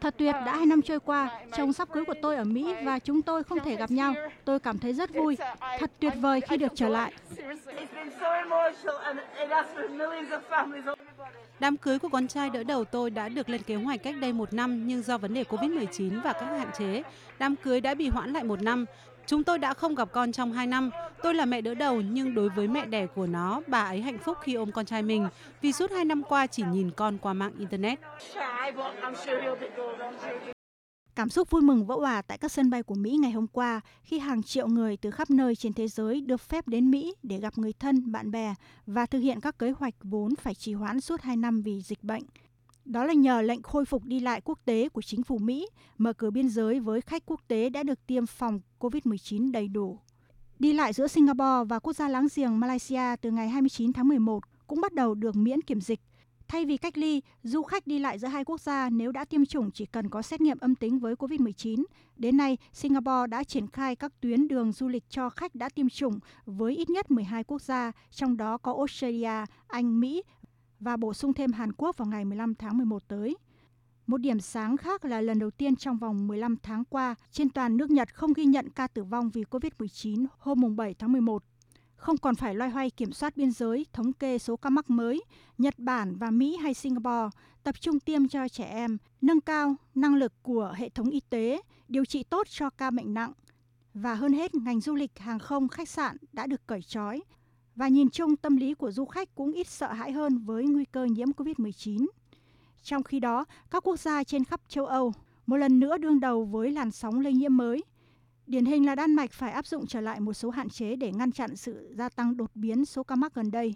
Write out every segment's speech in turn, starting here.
Thật tuyệt, đã hai năm trôi qua, chồng sắp cưới của tôi ở Mỹ và chúng tôi không thể gặp nhau. Tôi cảm thấy rất vui, thật tuyệt vời khi được trở lại. Đám cưới của con trai đỡ đầu tôi đã được lên kế hoạch cách đây một năm nhưng do vấn đề Covid-19 và các hạn chế, đám cưới đã bị hoãn lại một năm. Chúng tôi đã không gặp con trong 2 năm. Tôi là mẹ đỡ đầu nhưng đối với mẹ đẻ của nó, bà ấy hạnh phúc khi ôm con trai mình vì suốt 2 năm qua chỉ nhìn con qua mạng Internet. Cảm xúc vui mừng vỡ òa tại các sân bay của Mỹ ngày hôm qua khi hàng triệu người từ khắp nơi trên thế giới được phép đến Mỹ để gặp người thân, bạn bè và thực hiện các kế hoạch vốn phải trì hoãn suốt 2 năm vì dịch bệnh. Đó là nhờ lệnh khôi phục đi lại quốc tế của chính phủ Mỹ, mở cửa biên giới với khách quốc tế đã được tiêm phòng COVID-19 đầy đủ. Đi lại giữa Singapore và quốc gia láng giềng Malaysia từ ngày 29 tháng 11 cũng bắt đầu được miễn kiểm dịch. Thay vì cách ly, du khách đi lại giữa hai quốc gia nếu đã tiêm chủng chỉ cần có xét nghiệm âm tính với COVID-19. Đến nay, Singapore đã triển khai các tuyến đường du lịch cho khách đã tiêm chủng với ít nhất 12 quốc gia, trong đó có Australia, Anh, Mỹ và bổ sung thêm Hàn Quốc vào ngày 15 tháng 11 tới. Một điểm sáng khác là lần đầu tiên trong vòng 15 tháng qua, trên toàn nước Nhật không ghi nhận ca tử vong vì COVID-19 hôm 7 tháng 11. Không còn phải loay hoay kiểm soát biên giới, thống kê số ca mắc mới, Nhật Bản và Mỹ hay Singapore tập trung tiêm cho trẻ em, nâng cao năng lực của hệ thống y tế, điều trị tốt cho ca bệnh nặng. Và hơn hết, ngành du lịch, hàng không, khách sạn đã được cởi trói, và nhìn chung tâm lý của du khách cũng ít sợ hãi hơn với nguy cơ nhiễm COVID-19. Trong khi đó, các quốc gia trên khắp châu Âu một lần nữa đương đầu với làn sóng lây nhiễm mới. Điển hình là Đan Mạch phải áp dụng trở lại một số hạn chế để ngăn chặn sự gia tăng đột biến số ca mắc gần đây.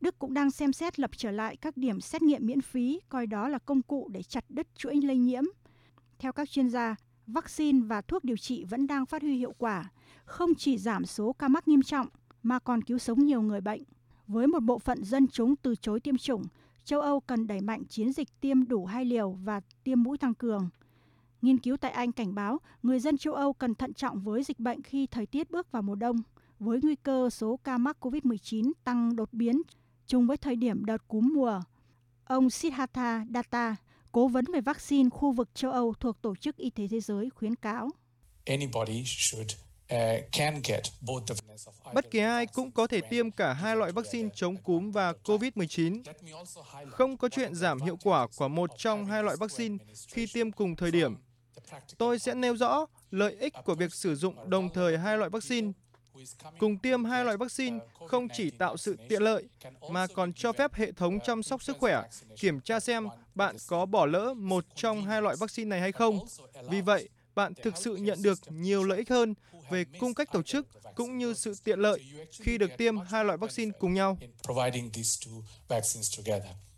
Đức cũng đang xem xét lập trở lại các điểm xét nghiệm miễn phí, coi đó là công cụ để chặt đứt chuỗi lây nhiễm. Theo các chuyên gia, vaccine và thuốc điều trị vẫn đang phát huy hiệu quả, không chỉ giảm số ca mắc nghiêm trọng mà còn cứu sống nhiều người bệnh. Với một bộ phận dân chúng từ chối tiêm chủng, châu Âu cần đẩy mạnh chiến dịch tiêm đủ hai liều và tiêm mũi tăng cường. Nghiên cứu tại Anh cảnh báo người dân châu Âu cần thận trọng với dịch bệnh khi thời tiết bước vào mùa đông, với nguy cơ số ca mắc COVID-19 tăng đột biến chung với thời điểm đợt cúm mùa. Ông Siddhartha Data, cố vấn về vaccine khu vực châu Âu thuộc Tổ chức Y tế Thế giới khuyến cáo. Anybody should Bất kỳ ai cũng có thể tiêm cả hai loại vaccine chống cúm và COVID-19. Không có chuyện giảm hiệu quả của một trong hai loại vaccine khi tiêm cùng thời điểm. Tôi sẽ nêu rõ lợi ích của việc sử dụng đồng thời hai loại vaccine. Cùng tiêm hai loại vaccine không chỉ tạo sự tiện lợi mà còn cho phép hệ thống chăm sóc sức khỏe kiểm tra xem bạn có bỏ lỡ một trong hai loại vaccine này hay không. Vì vậy, bạn thực sự nhận được nhiều lợi ích hơn về cung cách tổ chức cũng như sự tiện lợi khi được tiêm hai loại vaccine cùng nhau.